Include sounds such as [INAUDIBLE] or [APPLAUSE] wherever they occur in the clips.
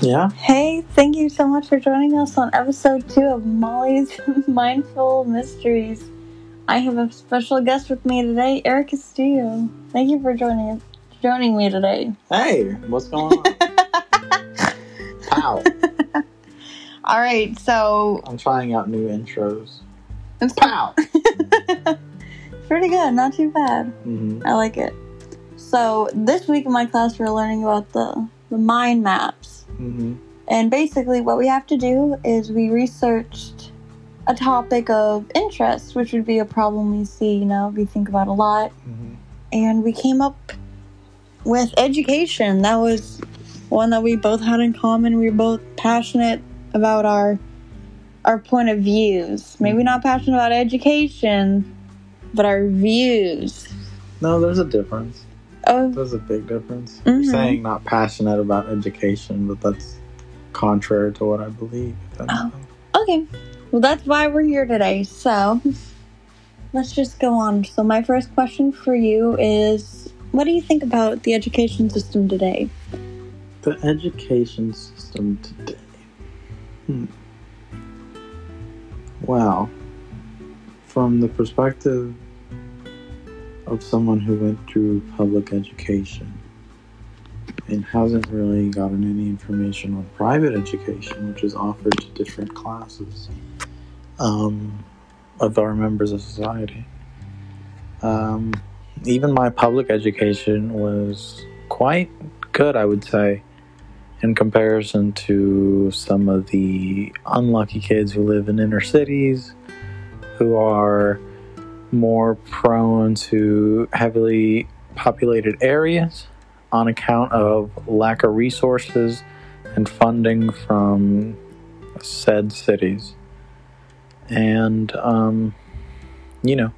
Yeah. Hey, thank you so much for joining us on episode two of Molly's [LAUGHS] Mindful Mysteries. I have a special guest with me today, Eric Castillo. Thank you for joining joining me today. Hey, what's going on? [LAUGHS] Pow. All right, so I'm trying out new intros. it's Pow. [LAUGHS] pretty good, not too bad. hmm I like it. So this week in my class, we're learning about the the mind maps. Hmm And basically, what we have to do is we researched a topic of interest, which would be a problem we see, you know, we think about a lot. hmm And we came up with education. That was one that we both had in common. We were both passionate about our our point of views. Maybe not passionate about education, but our views. No, there's a difference. Oh, There's a big difference. Mhm. You're saying not passionate about education, but that's contrary to what I believe. anything. okay. Well, that's why we're here today. So, let's just go on. So, my first question for you is what do you think about the education system today? The education system today. Hmm. Well, from the perspective of someone who went through public education and hasn't really gotten any information on private education, which is offered to different classes um, of our members of society. Um, even my public education was quite good, I would say, in comparison to some of the unlucky kids who live in inner cities, who are more prone to heavily populated areas on account of lack of resources and funding from said cities. And, um, you know,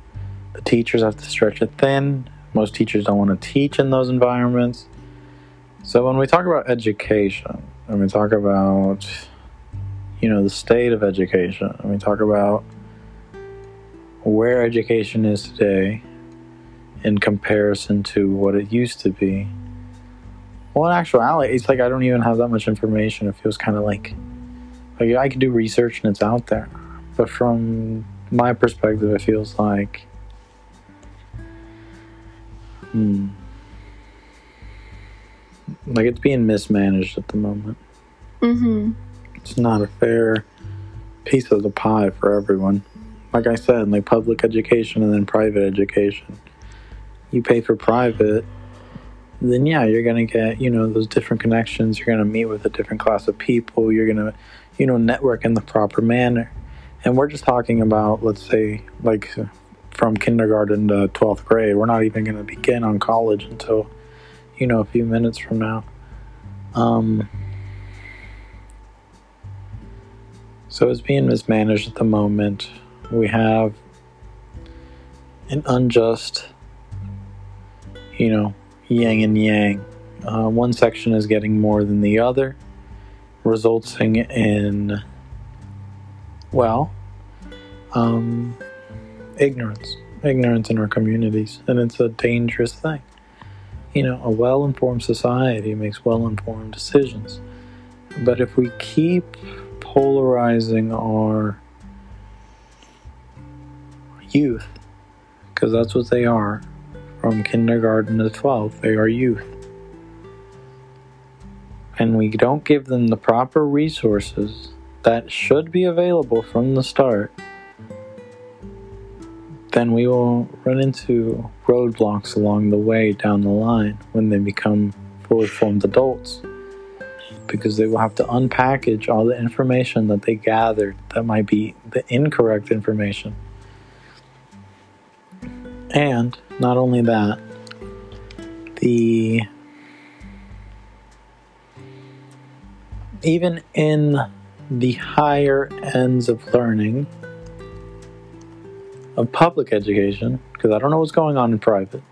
the teachers have to stretch it thin. Most teachers don't want to teach in those environments. So when we talk about education, and we talk about, you know, the state of education, and we talk about where education is today in comparison to what it used to be. Well, in actuality, it's like I don't even have that much information. It feels kind of like, like I can do research and it's out there, but from my perspective, it feels like, hmm, like it's being mismanaged at the moment. Mm-hmm. It's not a fair piece of the pie for everyone. Like I said, like public education and then private education. You pay for private, then yeah, you're gonna get, you know, those different connections, you're gonna meet with a different class of people, you're gonna, you know, network in the proper manner. And we're just talking about, let's say, like from kindergarten to 12th grade. We're not even gonna begin on college until, you know, a few minutes from now. Um, So it's being mismanaged at the moment. We have an unjust, you know, yang and yang. Uh, one section is getting more than the other, resulting in, well, um, ignorance. Ignorance in our communities. And it's a dangerous thing. You know, a well informed society makes well informed decisions. But if we keep polarizing our youth because that's what they are. From kindergarten to 12 they are youth. And we don't give them the proper resources that should be available from the start. Then we will run into roadblocks along the way down the line when they become fully formed adults because they will have to unpackage all the information that they gathered that might be the incorrect information. And not only that, the even in the higher ends of learning of public education, because I don't know what's going on in private,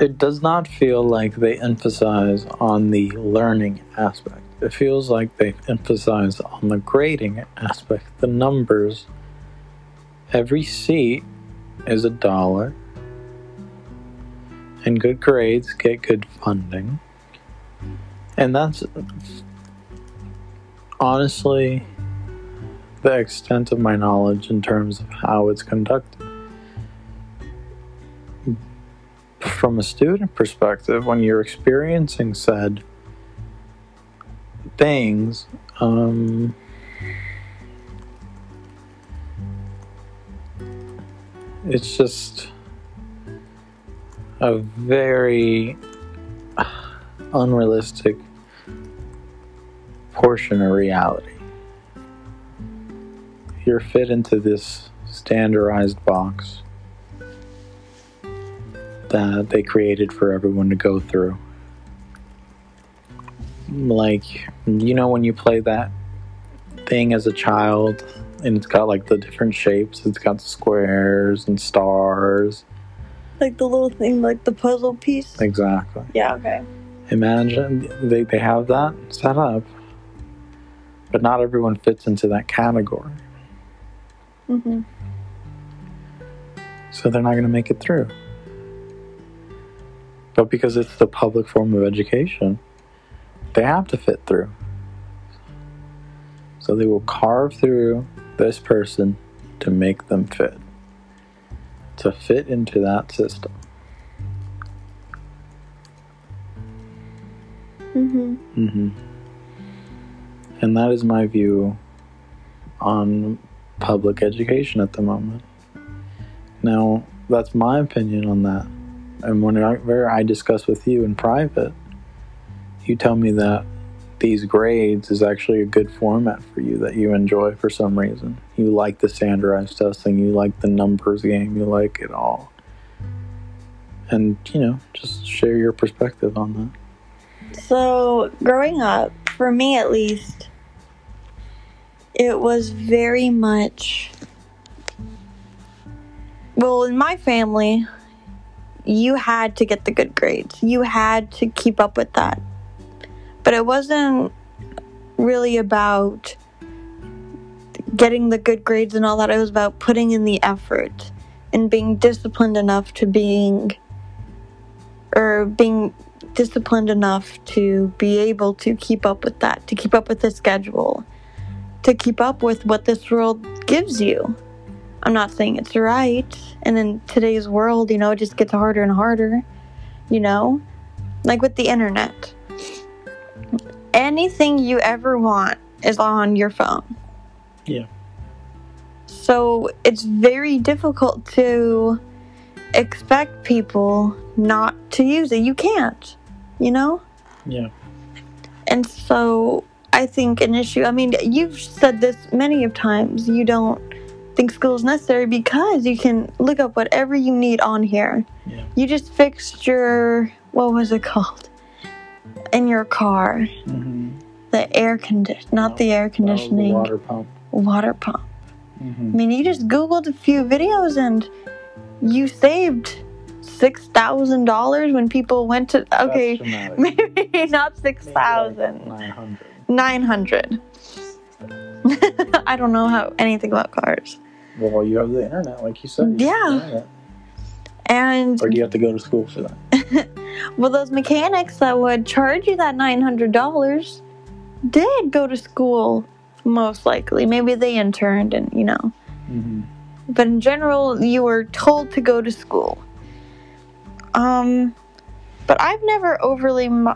it does not feel like they emphasize on the learning aspect. It feels like they emphasize on the grading aspect, the numbers. Every seat is a dollar, and good grades get good funding. And that's honestly the extent of my knowledge in terms of how it's conducted. From a student perspective, when you're experiencing said things, um, it's just a very unrealistic portion of reality. You're fit into this standardized box that they created for everyone to go through. Like, you know, when you play that thing as a child and it's got like the different shapes, it's got squares and stars. Like the little thing, like the puzzle piece. Exactly. Yeah. Okay. Imagine they, they have that set up, but not everyone fits into that category. Mhm. So they're not going to make it through. But because it's the public form of education, they have to fit through. So they will carve through this person to make them fit, to fit into that system. Mhm. hmm And that is my view on public education at the moment. Now, that's my opinion on that. And whenever I discuss with you in private, you tell me that these grades is actually a good format for you that you enjoy for some reason. You like the standardized testing, you like the numbers game, you like it all. And, you know, just share your perspective on that. So, growing up, for me at least, it was very much. Well, in my family, you had to get the good grades. You had to keep up with that. But it wasn't really about getting the good grades and all that. It was about putting in the effort and being disciplined enough to being or being disciplined enough to be able to keep up with that, to keep up with the schedule, to keep up with what this world gives you. I'm not saying it's right. And in today's world, you know, it just gets harder and harder, you know? Like with the internet. Anything you ever want is on your phone. Yeah. So it's very difficult to expect people not to use it. You can't, you know? Yeah. And so I think an issue, I mean, you've said this many of times, you don't think school is necessary because you can look up whatever you need on here. Yeah. You just fixed your, what was it called? In your car. Mm-hmm. The air condition, not the air conditioning, water pump. water pump. Mm-hmm. I mean, you just Googled a few videos and you saved $6,000 when people went to, okay, [LAUGHS] maybe not 6,000. Nine hundred. 900. [LAUGHS] I don't know how anything about cars. Well, you have the internet, like you said. Yeah. You have it. And Or do you have to go to school for that? [LAUGHS] well, those mechanics that would charge you that $900 did go to school, most likely. Maybe they interned and, you know. Mm-hmm. But in general, you were told to go to school. Um, but I've never overly mu-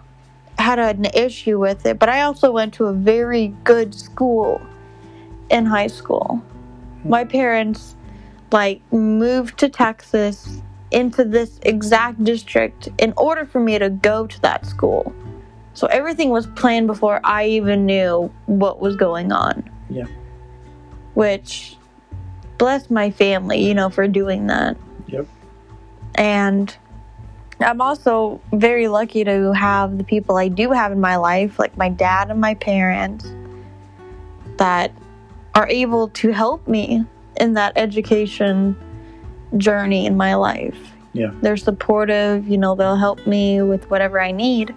had an issue with it. But I also went to a very good school in high school. My parents, like, moved to Texas into this exact district in order for me to go to that school. So everything was planned before I even knew what was going on. Yeah. Which bless my family, you know, for doing that. Yep. And I'm also very lucky to have the people I do have in my life, like my dad and my parents, that are able to help me in that education journey in my life. Yeah. They're supportive, you know, they'll help me with whatever I need.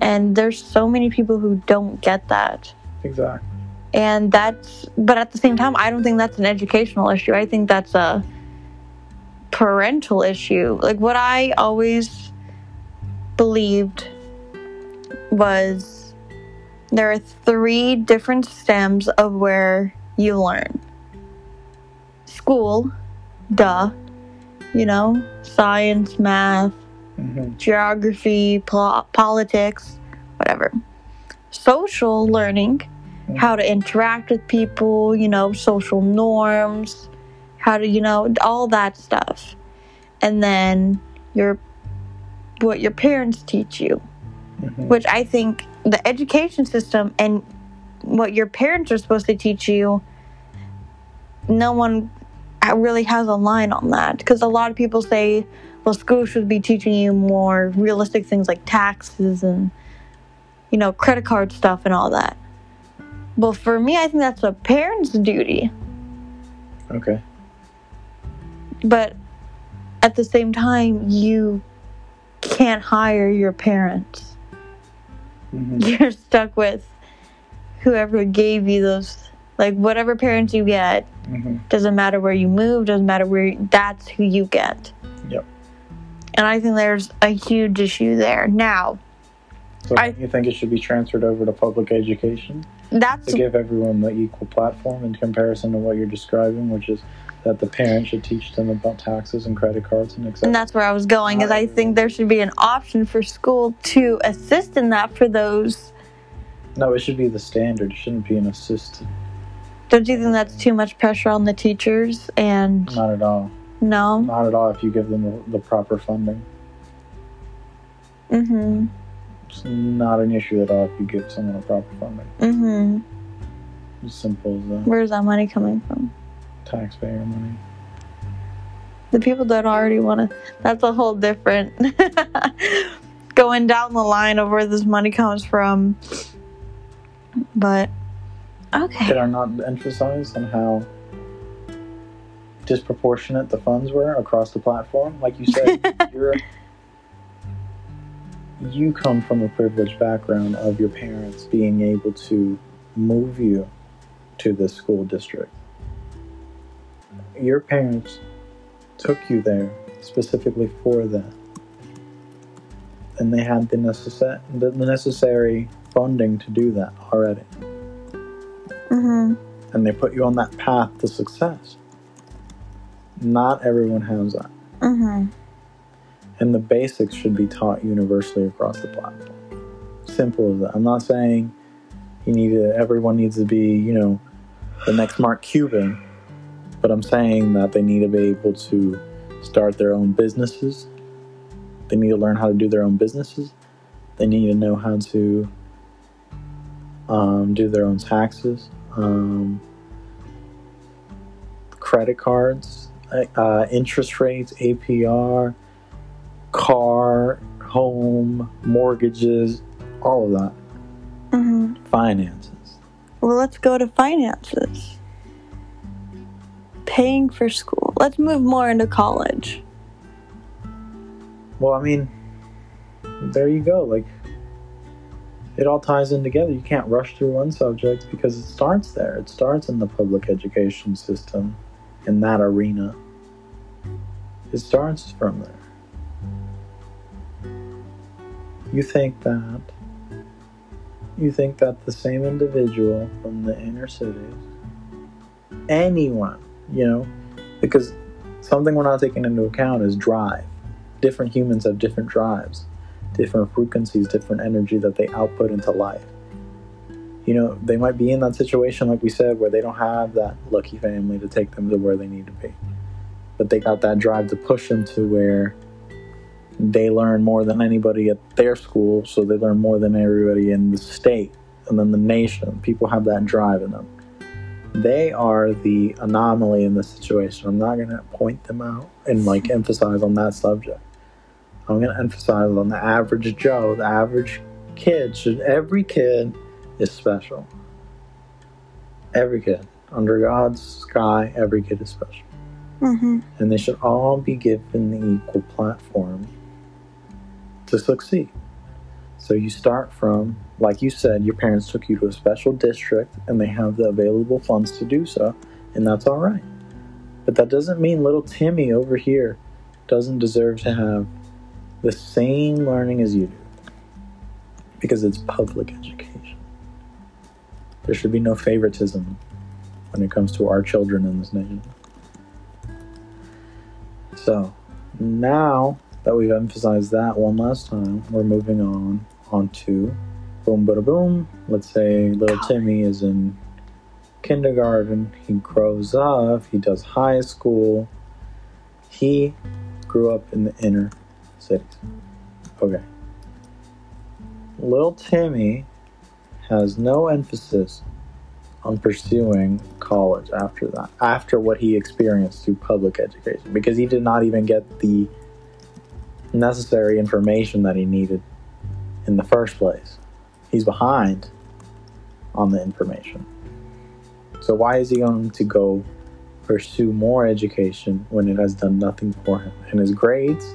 And there's so many people who don't get that Exactly. and that's but at the same time i don't think that's an educational issue i think that's a parental issue like what i always believed was there are three different stems of where you learn school, duh, you know, science, math, Mm-hmm. geography, pol- politics, whatever. Social learning, Mhm. how to interact with people, you know, social norms, how to, you know, all that stuff. And then your what your parents teach you, Mm-hmm. which I think the education system and what your parents are supposed to teach you, no one really has a line on that because a lot of people say well school should be teaching you more realistic things like taxes and you know credit card stuff and all that but for me i think that's a parent's duty Okay. but at the same time you can't hire your parents Mm-hmm. [LAUGHS] you're stuck with whoever gave you those like whatever parents you get Mm-hmm. doesn't matter where you move doesn't matter where that's who you get Yep. and i think there's a huge issue there now So I- you think it should be transferred over to public education that's to give everyone the equal platform in comparison to what you're describing, which is that the parent should teach them about taxes and credit cards and etc. and that's where i was going is i think there should be an option for school to assist in that for those No, it should be the standard. It shouldn't be an assist. Don't you think that's too much pressure on the teachers and Not at all. no Not at all. If you give them the, proper funding, mm-hmm it's not an issue at all. If you give someone the proper funding, mm-hmm as simple as that. where's that money coming from Taxpayer money. the people that already want to that's a whole different [LAUGHS] going down the line of where this money comes from but Okay I not emphasize on how disproportionate the funds were across the platform? Like you said, [LAUGHS] you're you come from a privileged background of your parents being able to move you to this school district. Your parents took you there specifically for that. And they had the, the necessary funding to do that already. Mm-hmm and they put you on that path to success. Not everyone has that. mm-hmm And the basics should be taught universally across the platform. Simple as that. I'm not saying you need to, everyone needs to be, you know, the next Mark Cuban, but I'm saying that they need to be able to start their own businesses. They need to learn how to do their own businesses. They need to know how to um, do their own taxes, um, credit cards, uh, interest rates, APR, car, home, mortgages, all of that, mm-hmm. Finances. well let's go to finances. Paying for school. Let's move more into college. Well, I mean, there you go. Like, it all ties in together. You can't rush through one subject because it starts there. It starts in the public education system, in that arena. It starts from there. You think that you think that the same individual from the inner cities, anyone, you know, because something we're not taking into account is drive different humans have different drives, different frequencies, different energy that they output into life. You know, they might be in that situation, like we said, where they don't have that lucky family to take them to where they need to be. But they got that drive to push them to where they learn more than anybody at their school, so they learn more than everybody in the state and then the nation. People have that drive in them. They are the anomaly in this situation. I'm not going to point them out and like emphasize on that subject. I'm going to emphasize on the average Joe, the average kid. Should every kid is special. Every kid under God's sky, every kid is special, mm-hmm and they should all be given the equal platform to succeed. So you start from, like you said, your parents took you to a special district, and they have the available funds to do so, and that's all right. But that doesn't mean little Timmy over here doesn't deserve to have the same learning as you do. Because it's public education. There should be no favoritism when it comes to our children in this nation. So, now that we've emphasized that one last time, we're moving on onto boom, bada boom. Let's say little Timmy is in kindergarten. He grows up. He does high school. He grew up in the inner cities. Okay. Little Timmy has no emphasis on pursuing college after that, after what he experienced through public education, because he did not even get the necessary information that he needed in the first place. He's behind on the information. So, why is he going to go pursue more education when it has done nothing for him? And his grades,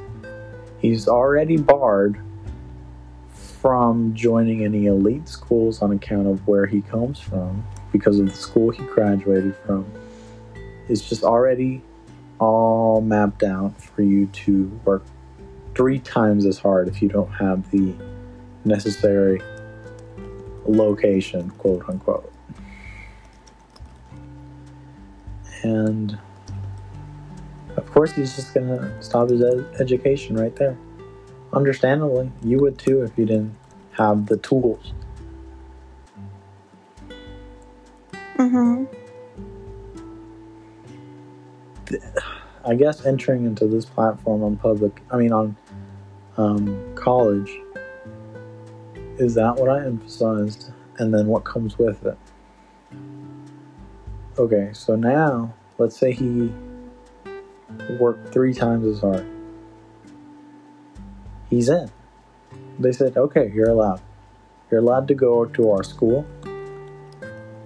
he's already barred from joining any elite schools on account of where he comes from because of the school he graduated from. It's just already all mapped out for you to work three times as hard if you don't have the necessary location, quote unquote. And of course, he's just gonna stop his ed- education right there. Understandably, you would too if you didn't have the tools. Mm-hmm. I guess entering into this platform on public, I mean, on um, college, is that what I emphasized? And then what comes with it? Okay, so now let's say he worked three times as hard. He's in. They said, okay, you're allowed. You're allowed to go to our school.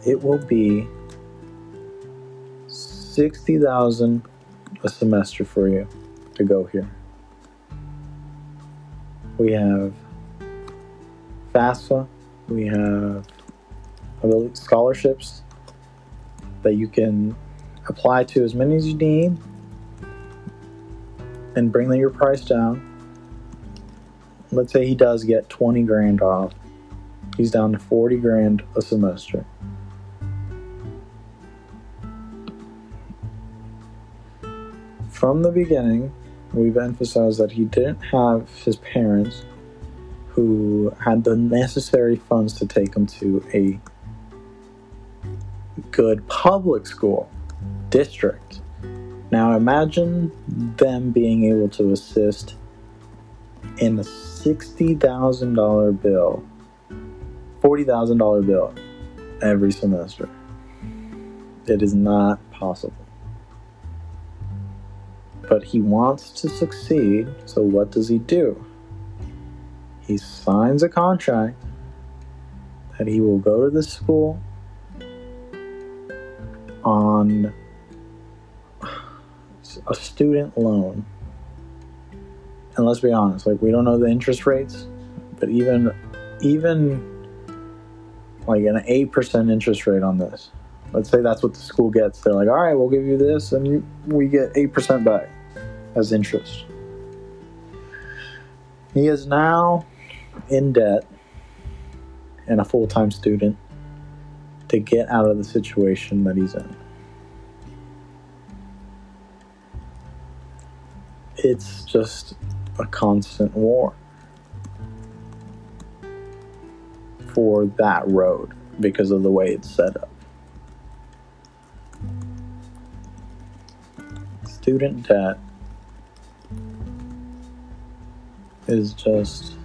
It will be 60,000 a semester for you to go here. We have FAFSA, we have scholarships that you can apply to as many as you need and bring your price down. Let's say he does get 20 grand off. He's down to 40 grand a semester. From the beginning, we've emphasized that he didn't have his parents who had the necessary funds to take him to a good public school district. Now imagine them being able to assist in a $60,000 bill, $40,000 bill every semester. It is not possible. But he wants to succeed, so what does he do? He signs a contract that he will go to the school on a student loan. And let's be honest, like we don't know the interest rates, but even even like an eight percent interest rate on this. Let's say that's what the school gets. They're like, all right, we'll give you this, and we get eight percent back as interest. He is now in debt and a full time student to get out of the situation that he's in. It's just a constant war for that road because of the way it's set up. Student debt is just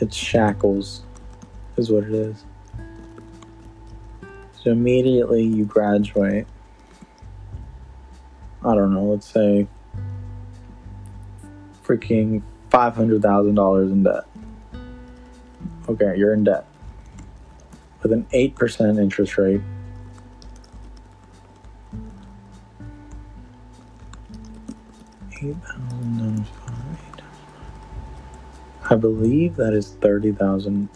it's shackles is what it is. So immediately you graduate. I don't know, let's say freaking $500,000 in debt. Okay, you're in debt with an 8% interest rate. Eight thousand five. I believe that is thirty thousand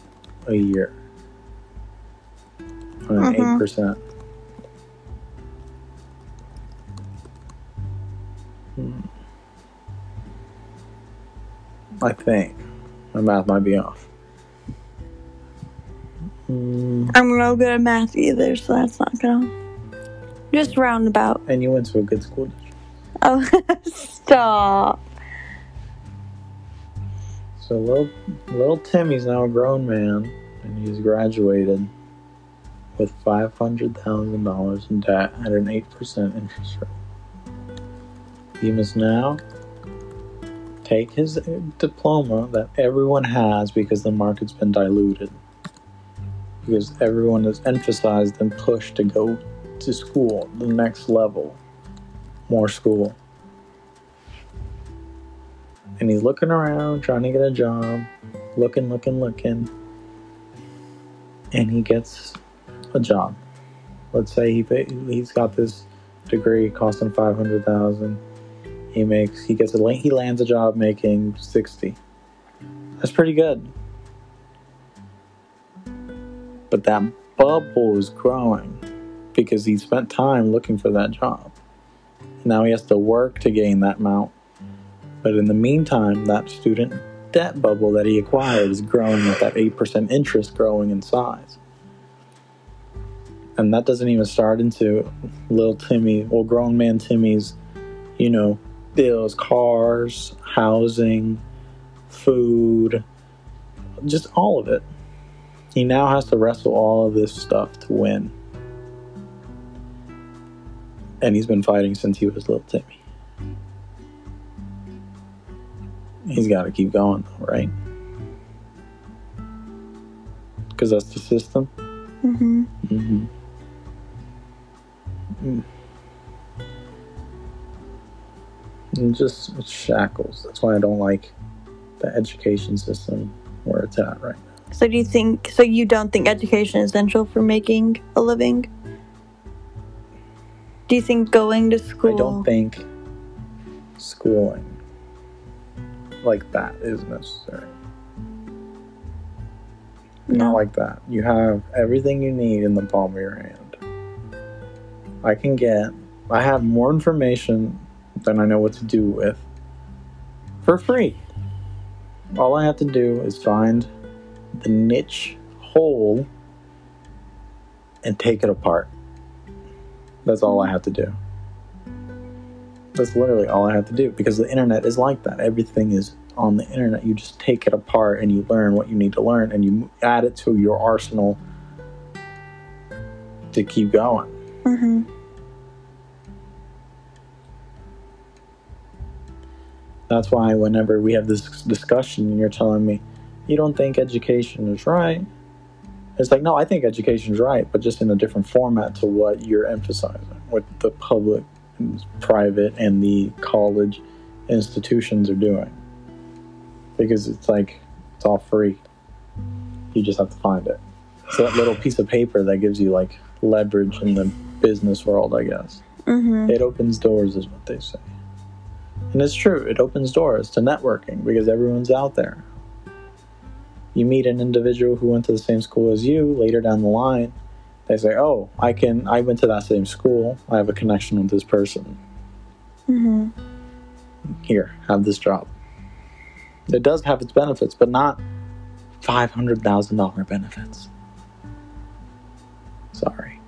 a year on an mm-hmm. eight percent. I think my math might be off. Mm, I'm no good at math either, so that's not gonna. Just roundabout. and you went to a good school district. Oh, [LAUGHS] stop. So little little Timmy's now a grown man, and he's graduated with five hundred thousand dollars in debt at an eight percent interest rate. He must now take his diploma that everyone has because the market's been diluted. Because everyone is emphasized and pushed to go to school, the next level, more school. And he's looking around, trying to get a job, looking, looking, looking. And he gets a job. Let's say he he's got this degree costing five hundred thousand. He makes he gets a he lands a job making sixty. That's pretty good. But that bubble is growing because he spent time looking for that job. Now he has to work to gain that amount. But in the meantime, that student debt bubble that he acquired is growing with that 8% interest growing in size. And that doesn't even start into little Timmy, well, grown man Timmy's, you know, bills, cars, housing, food, just all of it. He now has to wrestle all of this stuff to win. And he's been fighting since he was little Timmy. He's got to keep going, though, right? Because that's the system. Mm-hmm. Mm-hmm. And just shackles. That's why I don't like the education system where it's at right now. So do you think? So you don't think education is essential for making a living? Do you think going to school? I don't think schooling like that is necessary. Not like that. You have everything you need in the palm of your hand. I can get, I have more information than I know what to do with for free. All I have to do is find the niche hole and take it apart. That's all I have to do. That's literally all I have to do because the internet is like that. Everything is on the internet. You just take it apart and you learn what you need to learn and you add it to your arsenal to keep going. Mm-hmm. That's why whenever we have this discussion and you're telling me you don't think education is right, it's like, no, I think education is right, but just in a different format to what you're emphasizing, what the public, and private, and the college institutions are doing. Because it's like, it's all free. You just have to find it. It's that little piece of paper that gives you like leverage in the business world, I guess. Mm-hmm. It opens doors, is what they say. And it's true, it opens doors to networking because everyone's out there. You meet an individual who went to the same school as you later down the line, they say, Oh, I can I went to that same school. I have a connection with this person. Mm-hmm. Here, have this job. It does have its benefits, but not five hundred thousand dollar benefits. Sorry.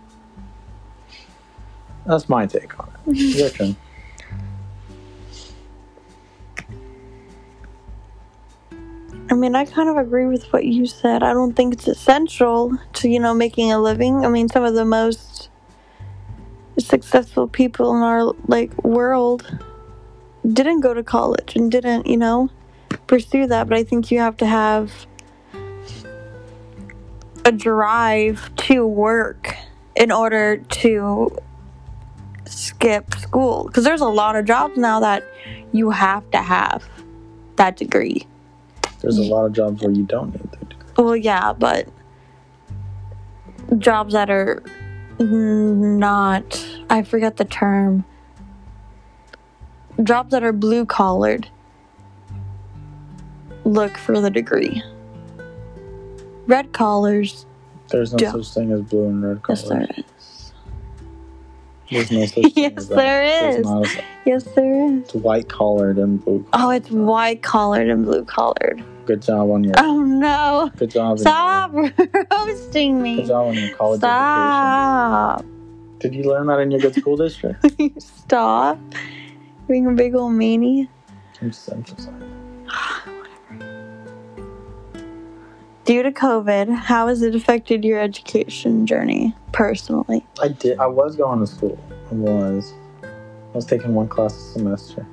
That's my take on it. Your [LAUGHS] turn. Mean, I kind of agree with what you said. I don't think it's essential to, you know, making a living. I mean, some of the most successful people in our like world didn't go to college and didn't, you know, pursue that, but I think you have to have a drive to work in order to skip school because there's a lot of jobs now that you have to have that degree. There's a lot of jobs where you don't need the degree. Well, yeah, but jobs that are not, I forget the term. Jobs that are blue collared look for the degree. Red collars, There's no Yeah. such thing as blue and red collars. yes, there is. There's no [LAUGHS] such thing Yes, there is. Yes, there is. it's white collared and blue. Oh, it's white collared and blue collared. Good job on your. Oh no! Good job. Stop roasting me. Good job on your college Stop. education. Did you learn that in your good school district? [LAUGHS] Stop being a big old meanie. I'm just emphasizing. Due to COVID, how has it affected your education journey personally? I did. I was going to school. I was. I was taking one class a semester,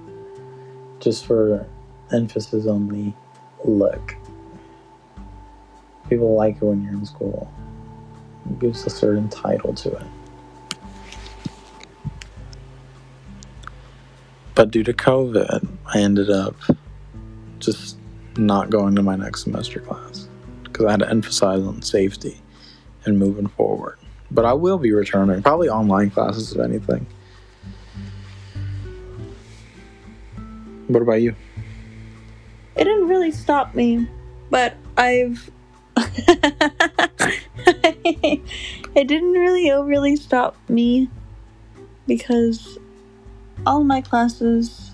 just for emphasis on the look. People like it when you're in school. It gives a certain title to it. But due to COVID, I ended up just not going to my next semester class because I had to emphasize on safety and moving forward. But I will be returning, probably online classes if anything. What about you? It didn't really stop me, but I've. [LAUGHS] it didn't really uh, overly stop me because all my classes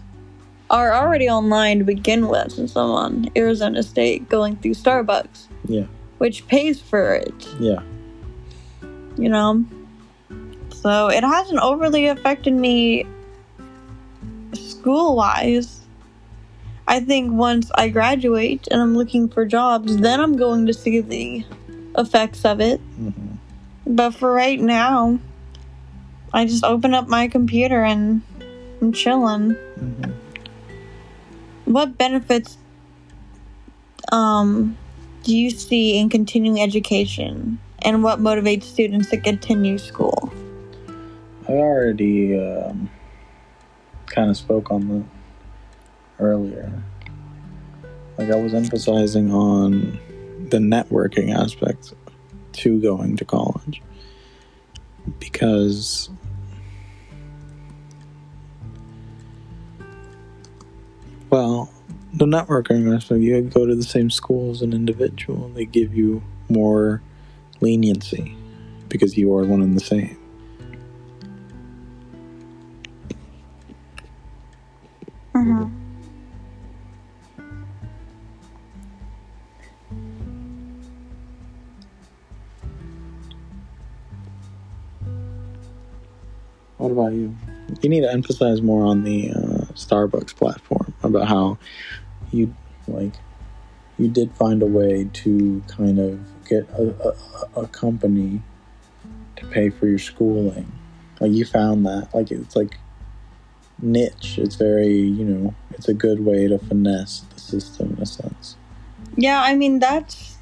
are already online to begin with, since I'm on Arizona State going through Starbucks. Yeah. Which pays for it, Yeah. you know? So it hasn't overly affected me school wise. I think once I graduate and I'm looking for jobs, then I'm going to see the effects of it. hmm But for right now, I just open up my computer and I'm chilling. hmm What benefits um, do you see in continuing education, and what motivates students to continue school? I already um, kind of spoke on that earlier. Like I was emphasizing on the networking aspect to going to college because well the networking aspect you go to the same school as an individual they give you more leniency because you are one and the same you? Need to emphasize more on the uh, Starbucks platform about how you like you did find a way to kind of get a, a, a company to pay for your schooling. Like you found that like it's like niche. It's very you know it's a good way to finesse the system in a sense. Yeah, I mean, that's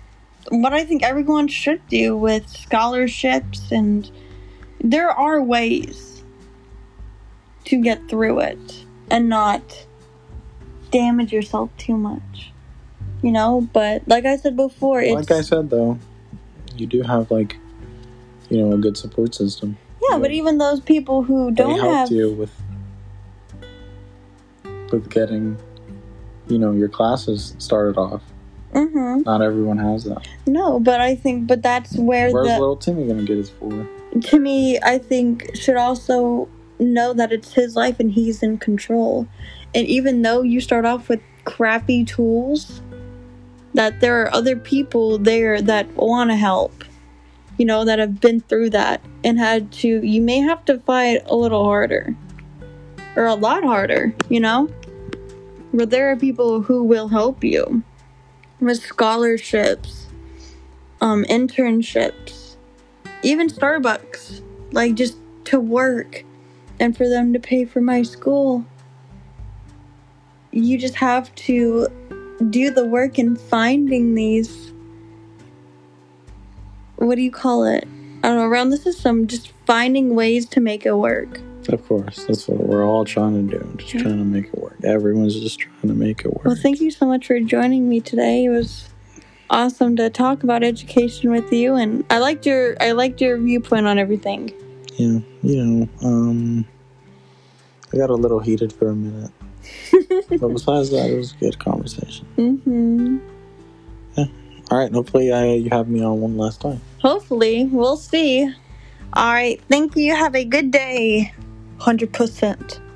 what I think everyone should do with scholarships, and there are ways to get through it and not damage yourself too much. You know, but like I said before, it's Like I said though, you do have like you know a good support system. yeah, but even those people who don't helped have you with with getting you know your classes started off hmm not everyone has that no, but I think, but that's where where's the little timmy gonna get his for Timmy, I think should also know that it's his life and he's in control. And even though you start off with crappy tools, that there are other people there that want to help, you know, that have been through that and had to, you may have to fight a little harder or a lot harder, you know? But there are people who will help you with scholarships, um, internships, even Starbucks, like just to work and for them to pay for my school. You just have to do the work in finding these. What do you call it? I don't know, around the system, just finding ways to make it work. of course that's what we're all trying to do just Yeah. trying to make it work everyone's just trying to make it work Well, thank you so much for joining me today. It was awesome to talk about education with you, and I liked your I liked your viewpoint on everything. Yeah you know um i got a little heated for a minute [LAUGHS] but besides that it was a good conversation hmm all right hopefully I, you have me on one last time Hopefully, we'll see. All right, thank you. Have a good day. 100%.